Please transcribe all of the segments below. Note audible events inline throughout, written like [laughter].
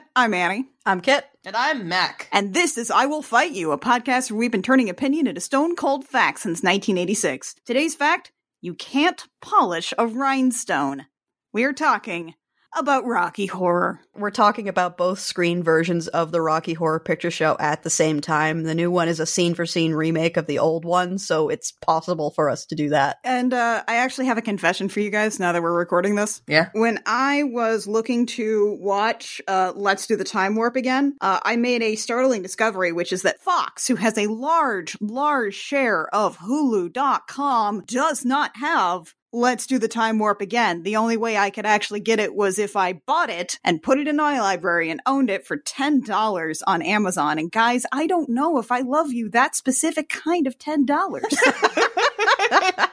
Hey Internet. I'm Annie. I'm Kit. And I'm Mac. And this is I Will Fight You, a podcast where we've been turning opinion into stone cold facts since 1986. Today's fact you can't polish a rhinestone. We're talking about Rocky Horror. We're talking about both screen versions of the Rocky Horror Picture Show at the same time. The new one is a scene for scene remake of the old one, so it's possible for us to do that. And uh, I actually have a confession for you guys now that we're recording this. Yeah. When I was looking to watch uh, Let's Do the Time Warp again, uh, I made a startling discovery, which is that Fox, who has a large, large share of Hulu.com, does not have Let's do the time warp again. The only way I could actually get it was if I bought it and put it in my library and owned it for $10 on Amazon. And guys, I don't know if I love you that specific kind of $10. [laughs]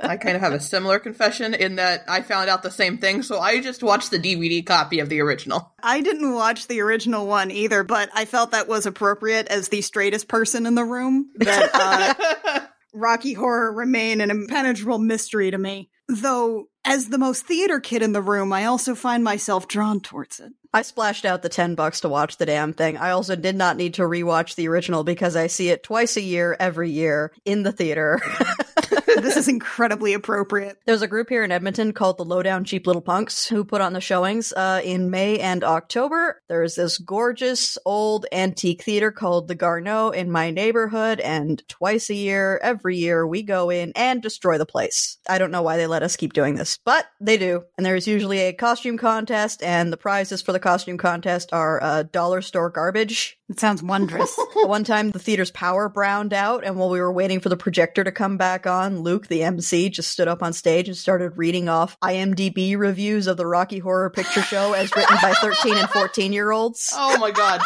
I kind of have a similar confession in that I found out the same thing, so I just watched the DVD copy of the original. I didn't watch the original one either, but I felt that was appropriate as the straightest person in the room. That uh, [laughs] Rocky Horror remain an impenetrable mystery to me. Though, as the most theater kid in the room, I also find myself drawn towards it. I splashed out the 10 bucks to watch the damn thing. I also did not need to rewatch the original because I see it twice a year, every year, in the theater. [laughs] [laughs] this is incredibly appropriate. There's a group here in Edmonton called the Lowdown Cheap Little Punks who put on the showings uh, in May and October. There's this gorgeous old antique theater called the Garneau in my neighborhood, and twice a year, every year, we go in and destroy the place. I don't know why they let us keep doing this, but they do. And there's usually a costume contest, and the prizes for the costume contest are uh, dollar store garbage. It sounds wondrous. [laughs] One time the theater's power browned out, and while we were waiting for the projector to come back on, Luke, the MC, just stood up on stage and started reading off IMDb reviews of the Rocky Horror Picture Show as written by [laughs] 13 and 14 year olds. Oh my god.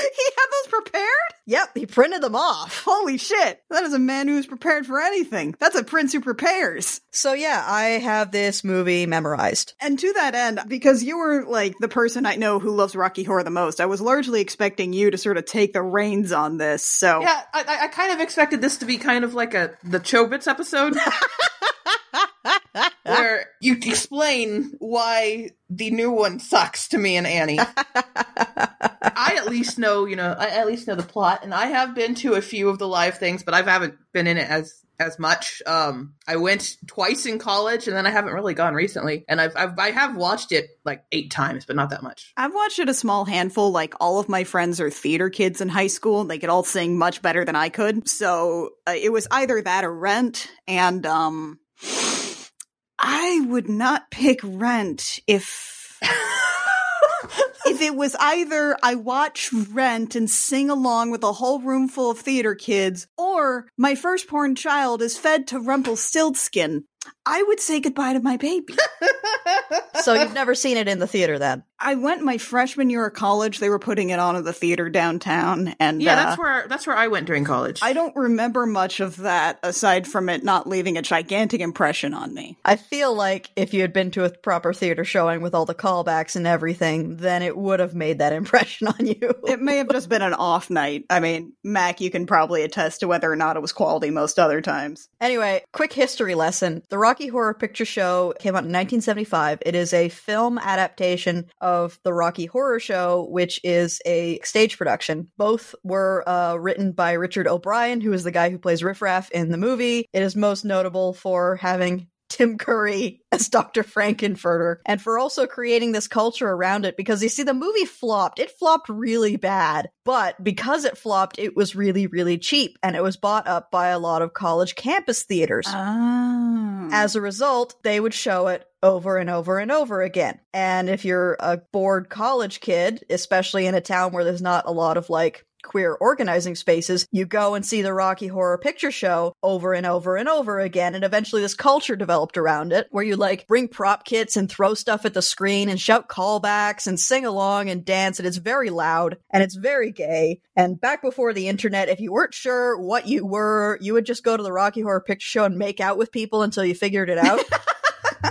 [laughs] he had those prepared? Yep, he printed them off. Holy shit. That is a man who's prepared for anything. That's a prince who prepares. So yeah, I have this movie memorized. And to that end, because you were like the person I know who loves Rocky Horror the most, I was largely expecting you to sort of take the reins on this. So Yeah, I, I kind of expected this to be kind of like a the Chobits episode. [laughs] where [laughs] you explain why the new one sucks to me and Annie. [laughs] I at least know, you know, I at least know the plot, and I have been to a few of the live things, but I haven't been in it as as much. Um, I went twice in college, and then I haven't really gone recently. And I've, I've I have watched it like eight times, but not that much. I've watched it a small handful. Like all of my friends are theater kids in high school, and they could all sing much better than I could. So uh, it was either that or Rent, and um. I would not pick Rent if [laughs] if it was either I watch Rent and sing along with a whole room full of theater kids, or my firstborn child is fed to Rumpelstiltskin. I would say goodbye to my baby. [laughs] so you've never seen it in the theater then? I went my freshman year of college. They were putting it on at the theater downtown, and yeah, uh, that's where that's where I went during college. I don't remember much of that aside from it not leaving a gigantic impression on me. I feel like if you had been to a proper theater showing with all the callbacks and everything, then it would have made that [laughs] impression on you. it may have just been an off night. I mean, Mac, you can probably attest to whether or not it was quality most other times. Anyway, quick history lesson. The Rocky Horror Picture Show came out in 1975. It is a film adaptation of the Rocky Horror Show, which is a stage production. Both were uh, written by Richard O'Brien, who is the guy who plays Riff Raff in the movie. It is most notable for having Tim Curry [laughs] as Dr. Frankenfurter and for also creating this culture around it because you see the movie flopped. It flopped really bad, but because it flopped, it was really, really cheap and it was bought up by a lot of college campus theaters. Oh. As a result, they would show it over and over and over again. And if you're a bored college kid, especially in a town where there's not a lot of like queer organizing spaces, you go and see the Rocky Horror Picture Show over and over and over again. And eventually this culture developed around it where you like bring prop kits and throw stuff at the screen and shout callbacks and sing along and dance. And it's very loud and it's very gay. And back before the internet, if you weren't sure what you were, you would just go to the Rocky Horror Picture Show and make out with people until you figured it out. [laughs]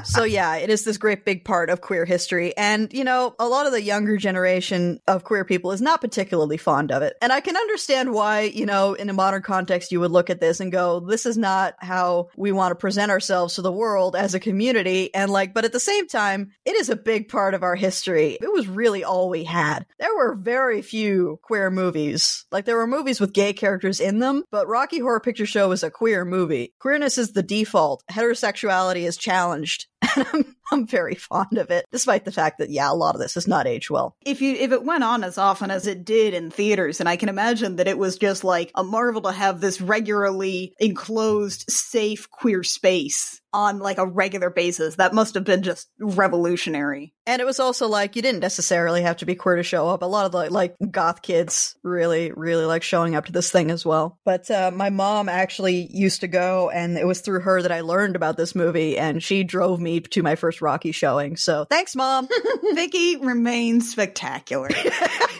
so yeah, it is this great big part of queer history. And, you know, a lot of the younger generation of queer people is not particularly fond of it. And I can understand why, you know, in a modern context, you would look at this and go, this is not how we want to present ourselves to the world as a community. And like, but at the same time, it is a big part of our history. It was really all we had. There were very few queer movies. Like there were movies with gay characters in them, but Rocky Horror Picture Show is a queer movie. Queerness is the default. Heterosexuality is challenged. [laughs] I'm, I'm very fond of it, despite the fact that, yeah, a lot of this has not aged well. If you if it went on as often as it did in theaters, and I can imagine that it was just like a marvel to have this regularly enclosed, safe queer space on like a regular basis. That must have been just revolutionary. And it was also like you didn't necessarily have to be queer to show up. A lot of the like goth kids really, really like showing up to this thing as well. But uh, my mom actually used to go, and it was through her that I learned about this movie, and she drove me to my first Rocky showing. So thanks, mom. [laughs] Vicky remains spectacular. [laughs]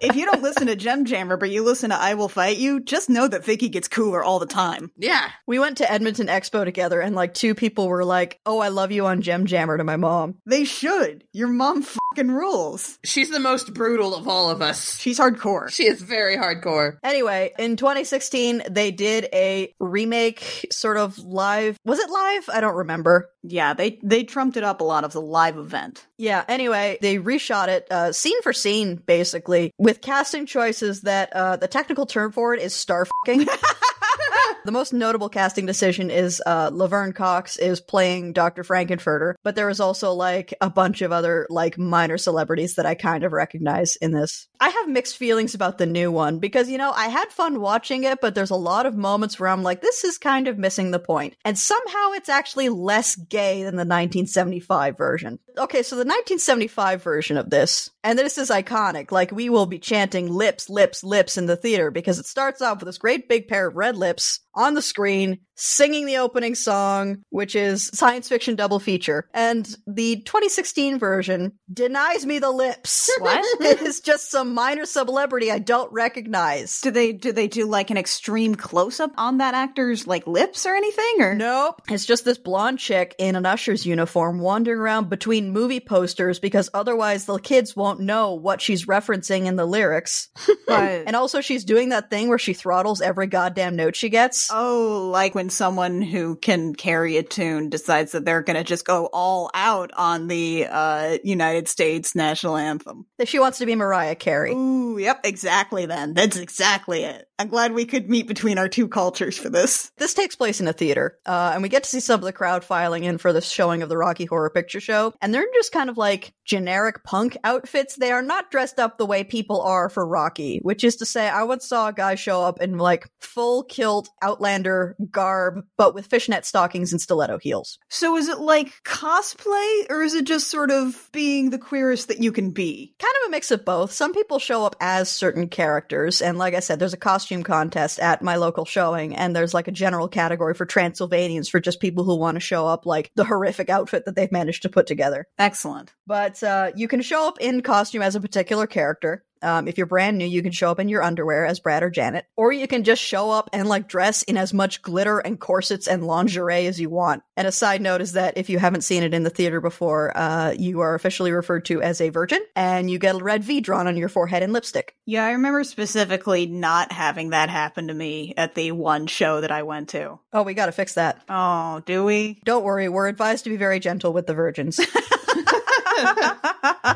if you don't listen to Gem Jammer, but you listen to I Will Fight You, just know that Vicky gets cooler all the time. Yeah. We went to Edmonton Expo together, and like two people were like, "Oh, I love you on Gem Jammer" to my mom. They should. Your mom fucking rules. She's the most brutal of all of us. She's hardcore. She is very hardcore. Anyway, in 2016, they did a remake, sort of live. Was it live? I don't remember. Yeah, they they trumped it up a lot of the live event. Yeah, anyway, they reshot it uh, scene for scene, basically, with casting choices that uh, the technical term for it is star fucking. [laughs] [laughs] the most notable casting decision is uh, Laverne Cox is playing Dr. Frankenfurter, but there is also like a bunch of other like minor celebrities that I kind of recognize in this. I have mixed feelings about the new one because, you know, I had fun watching it, but there's a lot of moments where I'm like, this is kind of missing the point. And somehow it's actually less gay than the 1975 version. Okay, so the 1975 version of this, and this is iconic, like we will be chanting lips, lips, lips in the theater because it starts off with this great big pair of red lips on the screen singing the opening song, which is science fiction double feature. And the 2016 version denies me the lips. [laughs] What? it is just some minor celebrity I don't recognize. Do they do they do like an extreme close up on that actor's like lips or anything or Nope. It's just this blonde chick in an usher's uniform wandering around between movie posters because otherwise the kids won't know what she's referencing in the lyrics. [laughs] But And also she's doing that thing where she throttles every goddamn note she gets. oh, like when someone who can carry a tune decides that they're going to just go all out on the uh United States national anthem. That she wants to be Mariah Carey. Ooh, yep, exactly then. That's exactly it. I'm glad we could meet between our two cultures for this. This takes place in a theater, uh, and we get to see some of the crowd filing in for this showing of the Rocky Horror Picture Show, and they're just kind of like generic punk outfits. They are not dressed up the way people are for Rocky, which is to say, I once saw a guy show up in like full kilt Outlander garb, but with fishnet stockings and stiletto heels. So is it like cosplay or is it just sort of being the queerest that you can be? Kind of a mix of both. Some people show up as certain characters, and like I said, there's a costume contest at my local showing, and there's like a general category for Transylvanians for just people who want to show up like the horrific outfit that they've managed to put together. Excellent. But uh, you can show up in costume as a particular character. Um, if you're brand new, you can show up in your underwear as Brad or Janet, or you can just show up and like dress in as much glitter and corsets and lingerie as you want. And a side note is that if you haven't seen it in the theater before, uh, you are officially referred to as a virgin, and you get a red V drawn on your forehead and lipstick. Yeah, I remember specifically not having that happen to me at the one show that I went to. Oh, we got to fix that. Oh, do we? Don't worry, we're advised to be very gentle with the virgins. [laughs]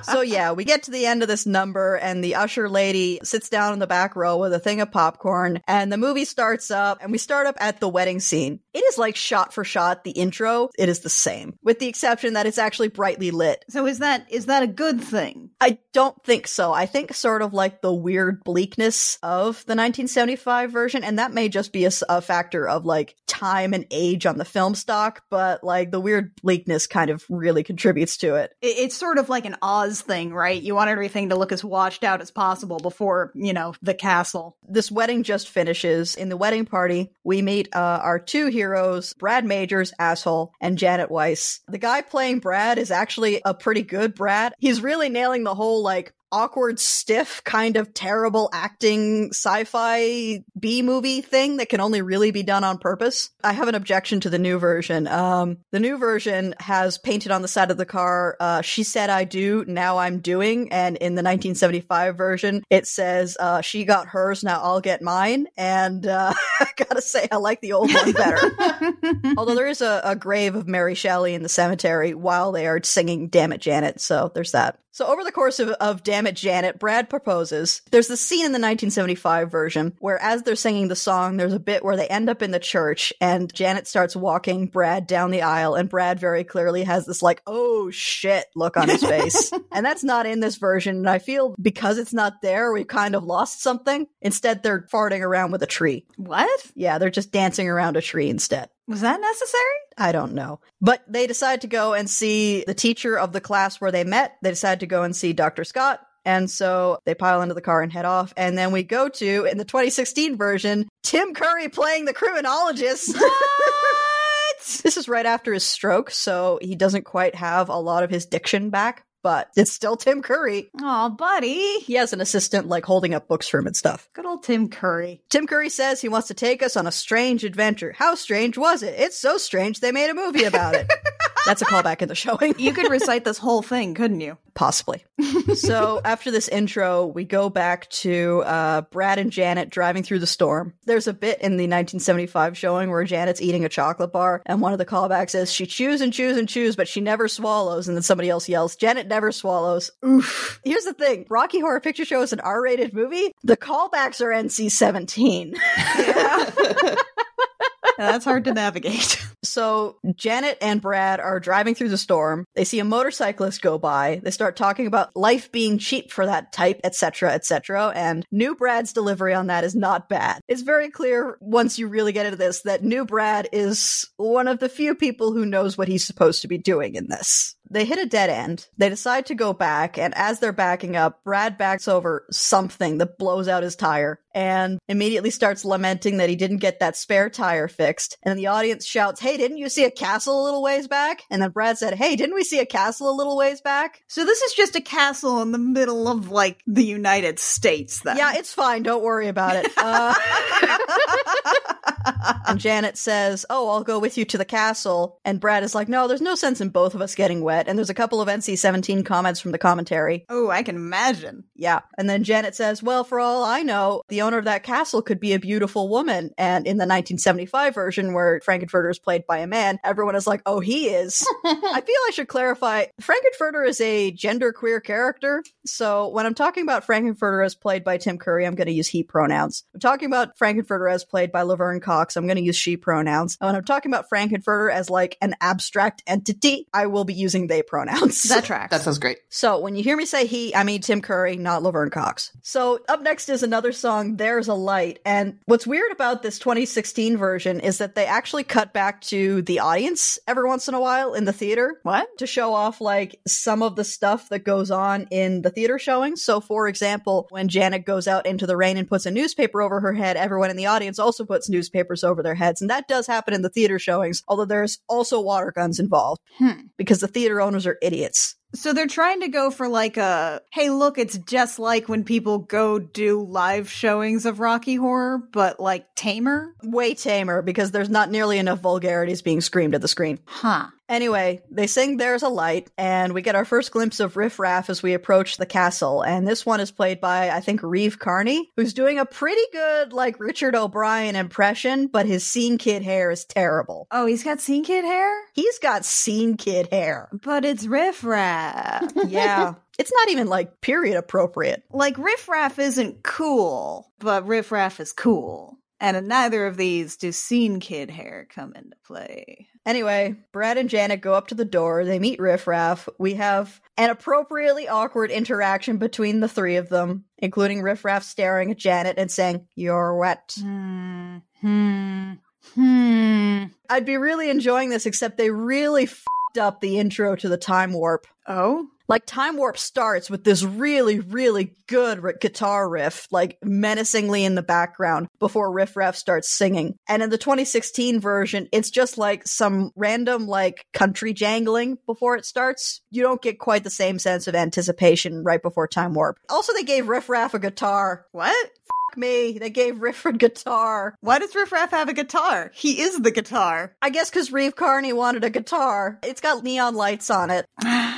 so yeah, we get to the end of this number and the usher lady sits down in the back row with a thing of popcorn and the movie starts up and we start up at the wedding scene. It is like shot for shot the intro. It is the same with the exception that it's actually brightly lit. So is that is that a good thing? I don't think so. I think sort of like the weird bleakness of the 1975 version and that may just be a factor of like time and age on the film stock, but like the weird bleakness kind of really contributes to it. It, it's sort of like an Oz thing, right? You want everything to look as washed out as possible before, you know, the castle. this wedding just finishes. In the wedding party, we meet uh, our two heroes, Brad Majors, asshole, and Janet Weiss. The guy playing Brad is actually a pretty good Brad. He's really nailing the whole like awkward, stiff, kind of terrible acting sci-fi B movie thing that can only really be done on purpose. I have an objection to the new version. Um, the new version has painted on the side of the car, uh, "She said I do, now I'm doing," and in the 1975 version, it says, uh, "She got hers, now I'll get mine." And uh, [laughs] I gotta say, I like the old one better. [laughs] Although there is a, a grave of Mary Shelley in the cemetery while they are singing Damn It Janet, so there's that. So over the course of, of Damn It Janet, Brad proposes. There's the scene in the 1975 version where as they're singing the song, there's a bit where they end up in the church and Janet starts walking Brad down the aisle and Brad very clearly has this like, oh shit look on his [laughs] face. and that's not in this version. And I feel because it's not there, we've kind of lost something. Instead, they're farting around with a tree. what? Yeah, they're just dancing around a tree instead. Was that necessary? I don't know. But they decide to go and see the teacher of the class where they met. They decide to go and see Dr. Scott. And so they pile into the car and head off. And then we go to, in the 2016 version, Tim Curry playing the criminologist. [laughs] What? this is right after his stroke, so he doesn't quite have a lot of his diction back, but it's still Tim Curry. Aw, buddy. He has an assistant like holding up books for him and stuff. Good old Tim Curry. Tim Curry says he wants to take us on a strange adventure. How strange was it? It's so strange they made a movie about it. [laughs] That's a callback in the showing. You could recite this whole thing, couldn't you? Possibly. so after this intro, we go back to uh, Brad and Janet driving through the storm. There's a bit in the 1975 showing where Janet's eating a chocolate bar, and one of the callbacks is she chews and chews and chews, but she never swallows. And then somebody else yells, Janet never swallows. Oof. Here's the thing Rocky Horror Picture Show is an R rated movie. The callbacks are NC 17. [laughs] [laughs] Yeah, that's hard to navigate. [laughs] So Janet and Brad are driving through the storm. They see a motorcyclist go by. They start talking about life being cheap for that type, etc., etc. And new Brad's delivery on that is not bad. It's very clear once you really get into this that new Brad is one of the few people who knows what he's supposed to be doing in this. They hit a dead end. They decide to go back, and as they're backing up, Brad backs over something that blows out his tire and immediately starts lamenting that he didn't get that spare tire fixed. And the audience shouts, Hey, didn't you see a castle a little ways back? And then Brad said, Hey, didn't we see a castle a little ways back? So this is just a castle in the middle of like the United States then. Yeah, it's fine. Don't worry about it. Uh, [laughs] and Janet says, Oh, I'll go with you to the castle. And Brad is like, No, there's no sense in both of us getting wet. And there's a couple of NC 17 comments from the commentary. oh, I can imagine. Yeah. And then Janet says, Well, for all I know, the owner of that castle could be a beautiful woman. And in the 1975 version, where Frankenfurter is played by a man, everyone is like, Oh, he is. [laughs] I feel I should clarify Frankenfurter is a genderqueer character. So when I'm talking about Frankenfurter as played by Tim Curry, I'm going to use he pronouns. I'm talking about Frankenfurter as played by Laverne Cox, I'm going to use she pronouns. And when I'm talking about Frankenfurter as like an abstract entity, I will be using they pronouns. That tracks. That sounds great. So when you hear me say he, I mean Tim Curry, not Laverne Cox. So up next is another song, There's a Light. And what's weird about this 2016 version is that they actually cut back to the audience every once in a while in the theater what? to show off like some of the stuff that goes on in the theater showing. So for example, when Janet goes out into the rain and puts a newspaper over her head, everyone in the audience also puts newspapers over their heads. And that does happen in the theater showings, although there's also water guns involved Hmm. because the theater owners are idiots. So they're trying to go for like a hey, look, it's just like when people go do live showings of Rocky Horror, but like tamer? way tamer because there's not nearly enough vulgarities being screamed at the screen. Huh. Anyway, they sing There's a Light, and we get our first glimpse of Riff Raff as we approach the castle. And this one is played by, I think, Reeve Carney, who's doing a pretty good, like, Richard O'Brien impression, but his scene kid hair is terrible. Oh, he's got scene kid hair? He's got scene kid hair. But it's Riff Raff. Yeah. [laughs] it's not even, like, period appropriate. like Riff Raff isn't cool, but Riff Raff is cool. And in neither of these do scene kid hair come into play. Anyway, Brad and Janet go up to the door. They meet Riff Raff. We have an appropriately awkward interaction between the three of them, including Riff Raff staring at Janet and saying, You're wet. Hmm. Hmm. Hmm. I'd be really enjoying this, except they really fed up the intro to the time warp. Oh? Like Time Warp starts with this really, really good r- guitar riff, like menacingly in the background before Riff Raff starts singing. And in the 2016 version, it's just like some random like country jangling before it starts. You don't get quite the same sense of anticipation right before Time Warp. Also, they gave Riff Raff a guitar. What? Fuck me. They gave Riff a guitar. Why does Riff Raff have a guitar? He is the guitar. I guess because Reeve Carney wanted a guitar. It's got neon lights on it. [sighs] [sighs] [sighs]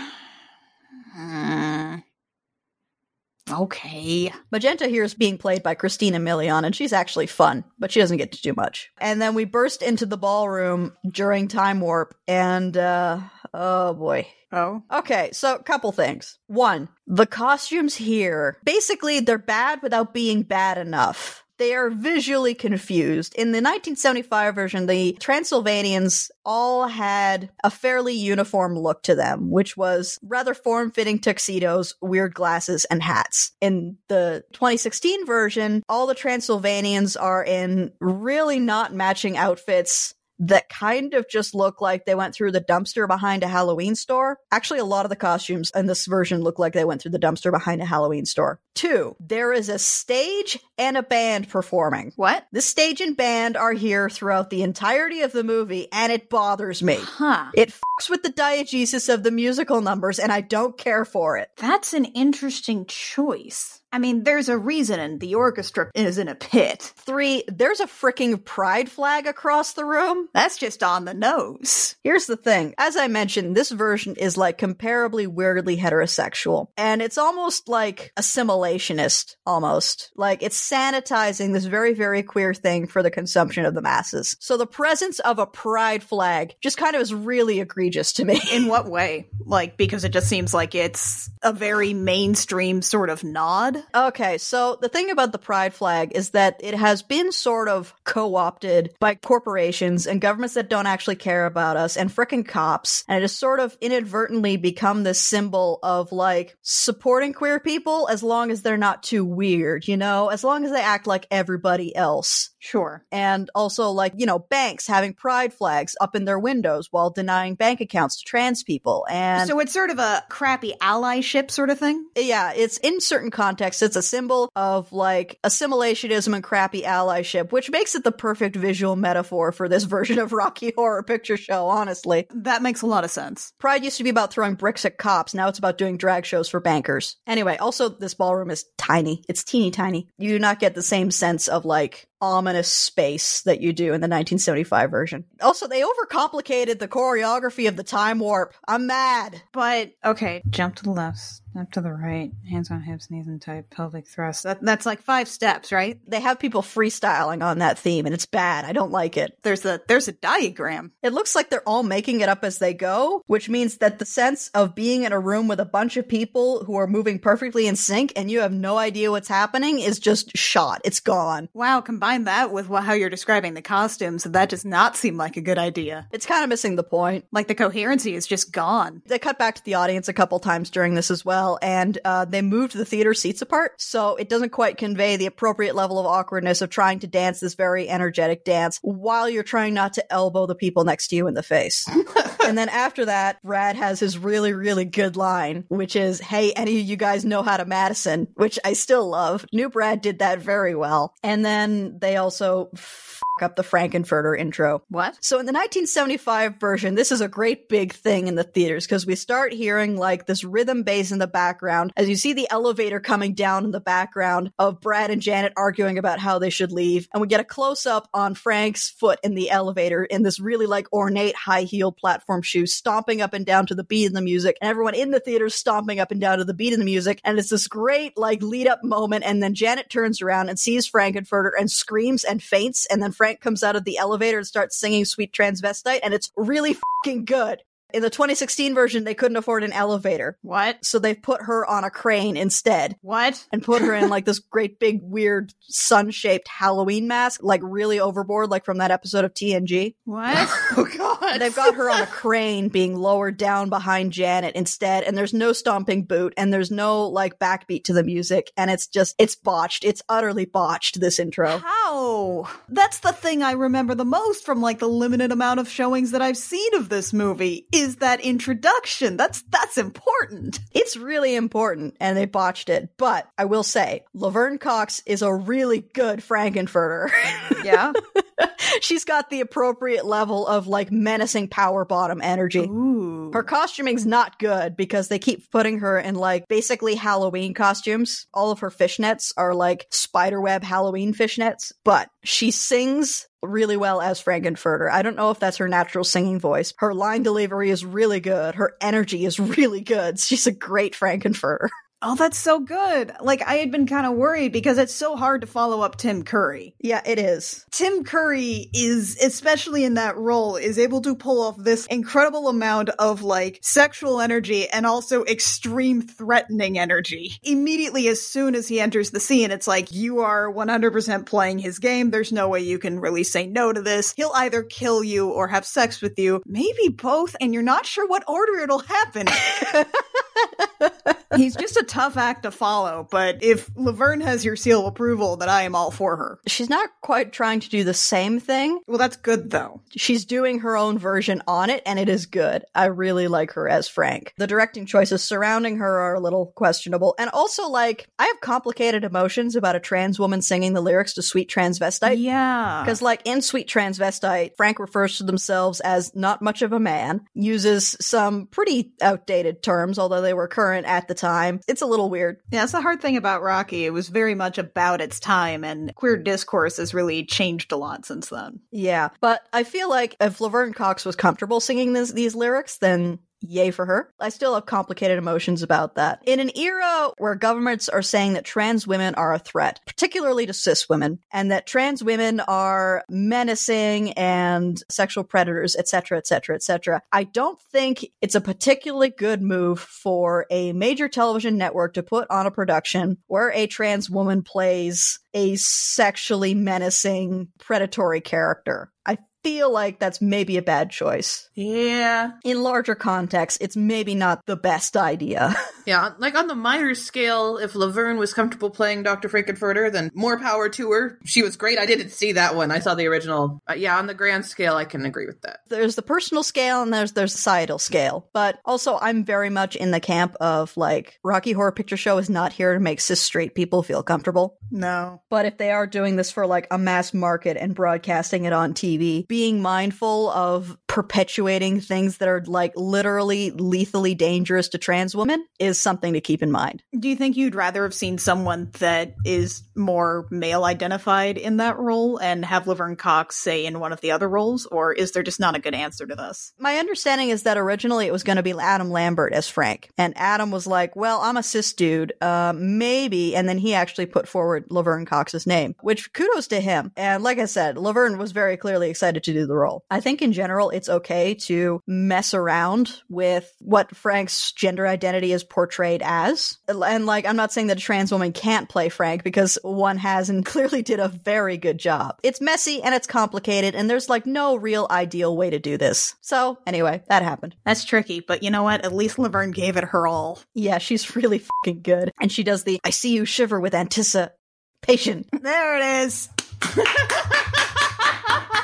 okay. Magenta here is being played by Christina Milian, and she's actually fun, but she doesn't get to do much. And then we burst into the ballroom during Time Warp, and uh, oh boy. Oh. Okay, so a couple things. One, the costumes here, basically, they're bad without being bad enough. They are visually confused. In the 1975 version, the Transylvanians all had a fairly uniform look to them, which was rather form fitting tuxedos, weird glasses, and hats. In the 2016 version, all the Transylvanians are in really not matching outfits that kind of just look like they went through the dumpster behind a Halloween store. Actually, a lot of the costumes in this version look like they went through the dumpster behind a Halloween store. Two, there is a stage and a band performing. What? The stage and band are here throughout the entirety of the movie, and it bothers me. Huh. It fucks with the diegesis of the musical numbers, and I don't care for it. That's an interesting choice. I mean, there's a reason the orchestra is in a pit. Three, there's a freaking pride flag across the room. That's just on the nose. Here's the thing. As I mentioned, this version is like comparably weirdly heterosexual. And it's almost like assimilationist, almost. Like it's sanitizing this very, very queer thing for the consumption of the masses. So the presence of a pride flag just kind of is really egregious to me. [laughs] In what way? Like, because it just seems like it's a very mainstream sort of nod. Okay, so the thing about the pride flag is that it has been sort of co opted by corporations and governments that don't actually care about us and frickin' cops. And it has sort of inadvertently become this symbol of like supporting queer people as long as they're not too weird, you know, as long as they act like everybody else. Sure. And also, like, you know, banks having pride flags up in their windows while denying bank accounts to trans people. And so it's sort of a crappy allyship sort of thing? yeah, it's in certain contexts, it's a symbol of like assimilationism and crappy allyship, which makes it the perfect visual metaphor for this [laughs] version of Rocky Horror Picture Show, honestly. That makes a lot of sense. Pride used to be about throwing bricks at cops, now it's about doing drag shows for bankers. Anyway, also, this ballroom is tiny. It's teeny tiny. You do not get the same sense of like ominous space that you do in the 1975 version. Also, they overcomplicated the choreography of the time warp. I'm mad. But, okay, jump to the left, step to the right, hands on hips, knees and tight, pelvic thrust. That, that's like five steps, right? They have people freestyling on that theme and it's bad. I don't like it. There's a there's a diagram. It looks like they're all making it up as they go, which means that the sense of being in a room with a bunch of people who are moving perfectly in sync and you have no idea what's happening is just shot. It's gone. Wow, combine that with how you're describing the costumes, that does not seem like a good idea. It's kind of missing the point. Like the coherency is just gone. They cut back to the audience a couple times during this as well, and uh, they moved the theater seats apart, so it doesn't quite convey the appropriate level of awkwardness of trying to dance this very energetic dance while you're trying not to elbow the people next to you in the face. [laughs] and then after that, Brad has his really, really good line, which is, Hey, any of you guys know how to Madison, which I still love. New Brad did that very well. And then they also f up the Frankenfurter intro. What? So in the 1975 version, this is a great big thing in the theaters because we start hearing like this rhythm bass in the background as you see the elevator coming down in the background of Brad and Janet arguing about how they should leave. And we get a close up on Frank's foot in the elevator in this really like ornate high heel platform shoe, stomping up and down to the beat of the music. And everyone in the theater stomping up and down to the beat of the music. And it's this great like lead up moment. And then Janet turns around and sees Frankenfurter and screams and faints. And then Frank comes out of the elevator and starts singing Sweet Transvestite, and it's really fucking good. In the 2016 version, they couldn't afford an elevator. What? So they put her on a crane instead What? and put her in [laughs] like this great big weird sun shaped Halloween mask, like really overboard, like from that episode of TNG. What? [laughs] Oh god. They've got her on a [laughs] crane being lowered down behind Janet instead, and there's no stomping boot and there's no like backbeat to the music, and it's just, it's botched. It's utterly botched, this intro. How? That's the thing I remember the most from like the limited amount of showings that I've seen of this movie is that introduction. That's that's important. It's really important, and they botched it. But I will say, Laverne Cox is a really good Frankenfurter. [laughs] Yeah. She's got the appropriate level of like menacing power bottom energy. Ooh. Her costuming's not good because they keep putting her in like basically Halloween costumes. All of her fishnets are like spiderweb Halloween fishnets, but she sings really well as Frankenfurter. I don't know if that's her natural singing voice. Her line delivery is really good. Her energy is [laughs] really good. She's a great Frankenfurter. Oh, that's so good. Like I had been kind of worried because it's so hard to follow up Tim Curry. Yeah, it is. Tim Curry is, especially in that role, is able to pull off this incredible amount of like sexual energy and also extreme threatening energy. Immediately as soon as he enters the scene, it's like you are 100% playing his game. There's no way you can really say no to this. He'll either kill you or have sex with you, maybe both, and you're not sure what order it'll happen. [laughs] He's just a tough act to follow, but if Laverne has your seal of approval, then I am all for her. She's not quite trying to do the same thing. Well, that's good though. She's doing her own version on it, and it is good. I really like her as Frank. The directing choices surrounding her are a little questionable. And also, like, I have complicated emotions about a trans woman singing the lyrics to Sweet Transvestite. Yeah. Because, like, in Sweet Transvestite, Frank refers to themselves as not much of a man, uses some pretty outdated terms, although they were current at the time. It's a little weird. Yeah, it's the hard thing about Rocky. It was very much about its time, and queer discourse has really changed a lot since then. Yeah. But I feel like if Laverne Cox was comfortable singing this, these lyrics, then yay for her. I still have complicated emotions about that. In an era where governments are saying that trans women are a threat, particularly to cis women, and that trans women are menacing and sexual predators, etc., etc., etc., I don't think it's a particularly good move for a major television network to put on a production where a trans woman plays a sexually menacing predatory character. I feel like that's maybe a bad choice. Yeah. In larger context, it's maybe not the best idea. [laughs] Yeah, like on the minor scale, if Laverne was comfortable playing Dr. Frankenfurter, then more power to her. She was great. I didn't see that one. I saw the original. Uh, yeah, on the grand scale, I can agree with that. there's the personal scale and there's there's societal scale. But also I'm very much in the camp of like Rocky Horror Picture Show is not here to make cis straight people feel comfortable. No. But if they are doing this for like a mass market and broadcasting it on TV, being mindful of perpetuating things that are like literally lethally dangerous to trans women is something to keep in mind. Do you think you'd rather have seen someone that is more male identified in that role and have Laverne Cox say in one of the other roles, or is there just not a good answer to this? My understanding is that originally it was going to be Adam Lambert as Frank. And Adam was like, well, I'm a cis dude, uh, maybe. And then he actually put forward Laverne Cox's name, which kudos to him. And like I said, Laverne was very clearly excited to do the role. I think in general, it's okay to mess around with what Frank's gender identity is portrayed as. And like, I'm not saying that a trans woman can't play Frank because one has and [laughs] clearly did a very good job. It's messy and it's complicated and there's like no real ideal way to do this. So anyway, that happened. That's tricky, but you know what? At least Laverne gave it her all. Yeah, she's [laughs] really fucking good. And she does the I see you shiver with anticipation. There it is. [laughs]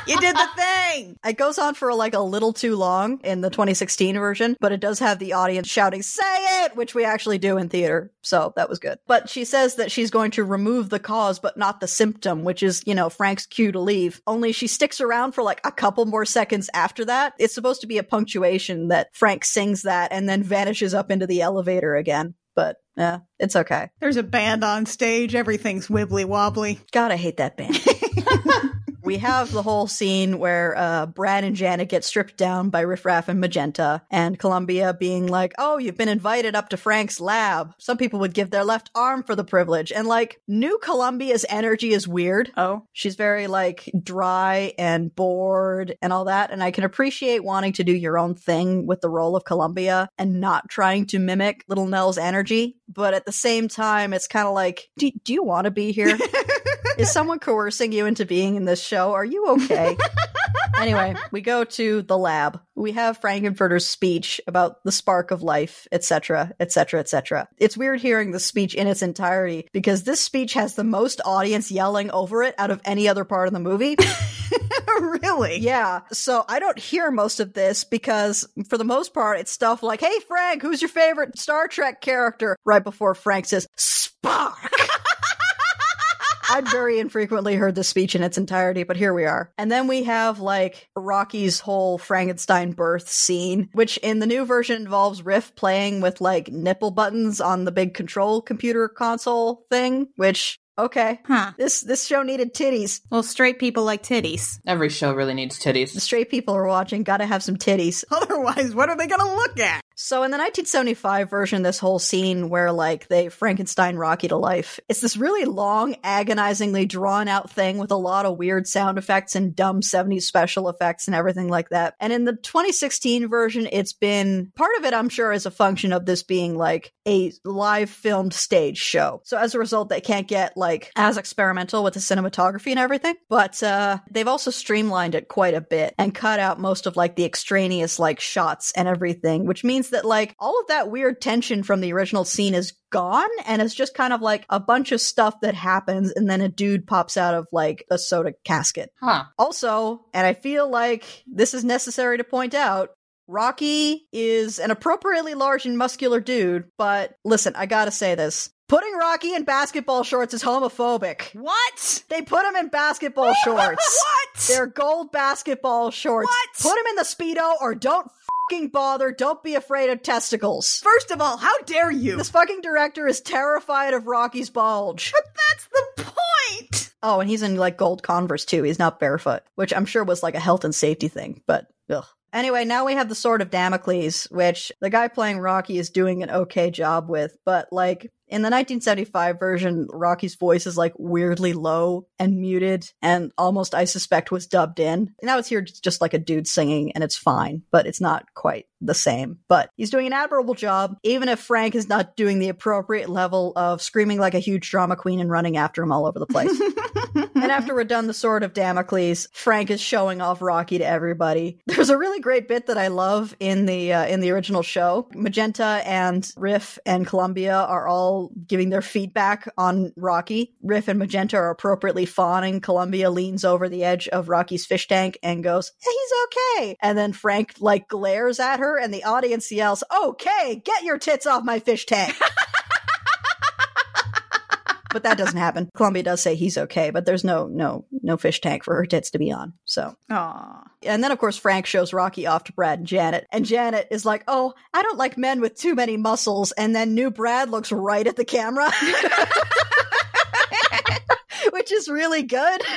you did the thing. It goes on for like a little too long in the 2016 version, but it does have the audience shouting, say it, which we actually do in theater. So that was good. But she says that she's going to remove the cause, but not the symptom, which is, you know, Frank's cue to leave. Only she sticks around for like a couple more seconds after that. It's supposed to be a punctuation that Frank sings that and then vanishes up into the elevator again. But yeah, it's okay. There's a band on stage. Everything's wibbly wobbly. God, I hate that band. [laughs] we have the whole scene where uh, Brad and Janet get stripped down by Riff Raff and Magenta, and Columbia being like, "Oh, you've been invited up to Frank's lab." Some people would give their left arm for the privilege, and like, new Columbia's energy is weird. Oh. She's very like dry and bored and all that, and I can appreciate wanting to do your own thing with the role of Columbia and not trying to mimic Little Nell's energy. But at the same time, it's kind of like, do, do you want to be here? [laughs] Is someone coercing you into being in this show? Are you okay? [laughs] anyway, we go to the lab. We have Frankenfurter's speech about the spark of life, etc., etc., etc. It's weird hearing the speech in its entirety because this speech has the most audience yelling over it out of any other part of the movie. [laughs] really? Yeah. So I don't hear most of this because for the most part, it's stuff like, Hey, Frank, who's your favorite Star Trek character? Right before Frank says, Spark. I'd very infrequently heard the speech in its entirety, but here we are. And then we have like Rocky's whole Frankenstein birth scene, which in the new version involves Riff playing with like nipple buttons on the big control computer console thing, which Okay. Huh. This this show needed titties. Well, straight people like titties. Every show really needs The titties. straight people are watching, gotta have some titties. [laughs] Otherwise, what are they gonna look at? So in the 1975 version, this whole scene where like they Frankenstein Rocky to life, it's this really long, agonizingly drawn out thing with a lot of weird sound effects and dumb 70s special effects and everything like that. And in the 2016 version, it's been part of it, I'm sure, is a function of this being like a live filmed stage show. So as a result, they can't get like as experimental with the cinematography and everything. But uh they've also streamlined it quite a bit and cut out most of like the extraneous like shots and everything, which means that like all of that weird tension from the original scene is gone and it's just kind of like a bunch of stuff that happens and then a dude pops out of like a soda casket. Huh. Also, and I feel like this is necessary to point out, Rocky is an appropriately large and muscular dude, but listen, I gotta say this. Putting Rocky in basketball shorts is homophobic. What? They put him in basketball [laughs] shorts. What? They're gold basketball shorts. What? Put him in the Speedo or don't fucking bother. Don't be afraid of testicles. First of all, how dare you? This fucking director is terrified of Rocky's bulge. But that's the point. Oh, and he's in like gold Converse too. He's not barefoot, which I'm sure was like a health and safety thing, but ugh. Anyway, now we have the Sword of Damocles, which the guy playing Rocky is doing an okay job with, but like in the 1975 version, Rocky's voice is like weirdly low and muted and almost, I suspect, was dubbed in. Now it's here just like a dude singing and it's fine, but it's not quite the same. But he's doing an admirable job, even if Frank is not doing the appropriate level of screaming like a huge drama queen and running after him all over the place. [laughs] and after we're done the Sword of Damocles, Frank is showing off Rocky to everybody. [laughs] There's a really great bit that I love in the uh, in the original show. Magenta and Riff and Columbia are all giving their feedback on Rocky. Riff and Magenta are appropriately fawning. Columbia leans over the edge of Rocky's fish tank and goes, "He's okay." And then Frank like glares at her, and the audience yells, "Okay, get your tits off my fish tank." [laughs] but that doesn't happen. Columbia does say he's okay, but there's no no no fish tank for her tits to be on. So Aw. and then of course Frank shows Rocky off to Brad and Janet, and Janet is like, "Oh, I don't like men with too many muscles." And then new Brad looks right at the camera. [laughs] [laughs] Which is really good. [laughs]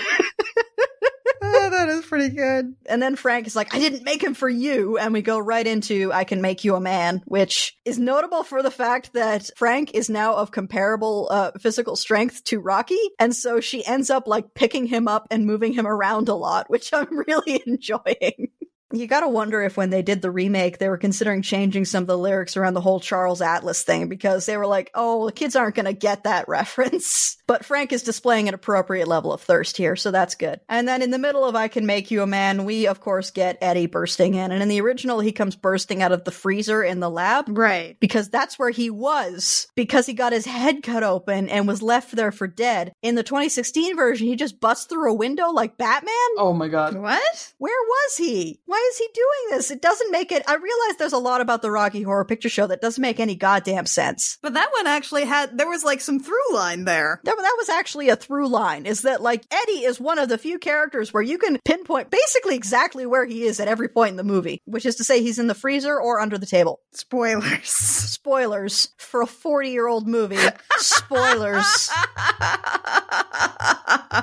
That is pretty good. And then Frank is like, I didn't make him for you. And we go right into I Can Make You a Man, which is notable for the fact that Frank is now of comparable uh, physical strength to Rocky. And so she ends up like picking him up and moving him around a lot, [laughs] which I'm really [laughs] enjoying. You gotta wonder if when they did the remake, they were considering changing some of the lyrics around the whole Charles Atlas thing because they were like, oh, the kids aren't gonna get that [laughs] reference. But Frank is displaying an appropriate level of thirst here, so that's good. And then in the middle of I Can Make You a Man, we of course get Eddie bursting in. And in the original, he comes bursting out of the freezer in the lab Right. because that's where he was because he got his head cut open and was left there for dead. In the 2016 version, he just busts through a window like Batman. Oh my god. What? Where was he? Why is he doing this? It doesn't make it. I realize there's a lot about the Rocky Horror Picture Show that doesn't make any goddamn sense. But that one actually had there was like some through line there. That, that was actually a through line is that like Eddie is one of the few characters where you can pinpoint basically exactly where he is at every point in the movie, which is to say he's in the freezer or under the table. Spoilers. Spoilers for a 40 year old movie. Spoilers. [laughs]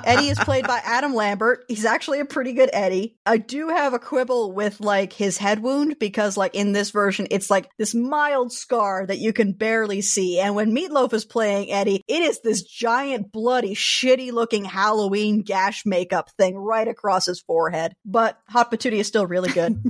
Eddie is played by Adam Lambert. He's actually a pretty good Eddie. I do have a quibble with like his head wound because like in this version, it's like this mild scar that you can barely see. And when Meatloaf is playing Eddie, it is this giant, bloody, shitty looking Halloween gash makeup thing right across his forehead. But Hot Patootie is still really good.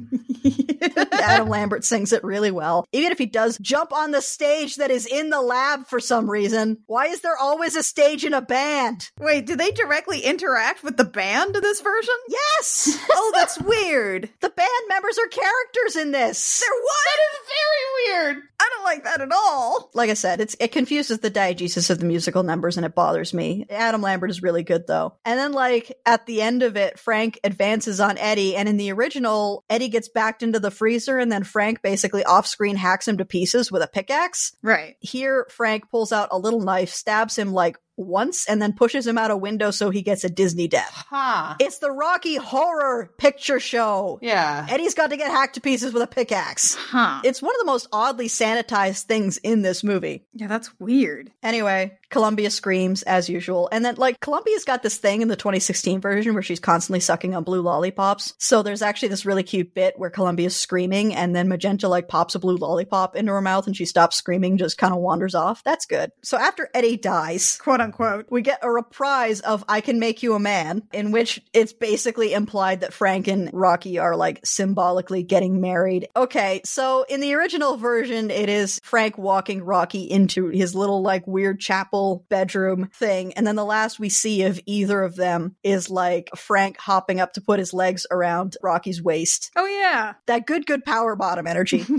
[laughs] Adam Lambert sings it really well. Even if he does jump on the stage that is in the lab for some reason, why is there always a stage in a band? Wait, did they direct directly interact with the band in this version? Yes! [laughs] Oh, that's weird. the band members are characters in this. They're what? That is very weird. I don't like that at all. like I said, it's it confuses the diegesis of the musical numbers and it bothers me. Adam Lambert is really good though. And then like at the end of it, Frank advances on Eddie, and in the original, Eddie gets backed into the freezer, and then Frank basically off screen hacks him to pieces with a pickaxe. Right. Here, Frank pulls out a little knife, stabs him like once, and then pushes him out a window so he gets a Disney death. Huh. It's the Rocky Horror Picture Show. Yeah. Eddie's got to get hacked to pieces with a pickaxe. Huh. It's one of the most oddly sanitized things in this movie. yeah, that's weird. Anyway, Columbia screams as usual. And then, like, Columbia's got this thing in the 2016 version where she's constantly sucking on blue lollipops. So there's actually this really cute bit where Columbia's screaming and then Magenta, like, pops a blue lollipop into her mouth and she stops screaming, just kind of wanders off. That's good. So after Eddie dies, Quote unquote. we get a reprise of I Can Make You a Man, in which it's basically implied that Frank and Rocky are like symbolically getting married. Okay, so in the original version, it is Frank walking Rocky into his little like weird chapel bedroom thing. And then the last we see of either of them is like Frank hopping up to put his legs around Rocky's waist. Oh, yeah. That good, good power bottom energy. [laughs]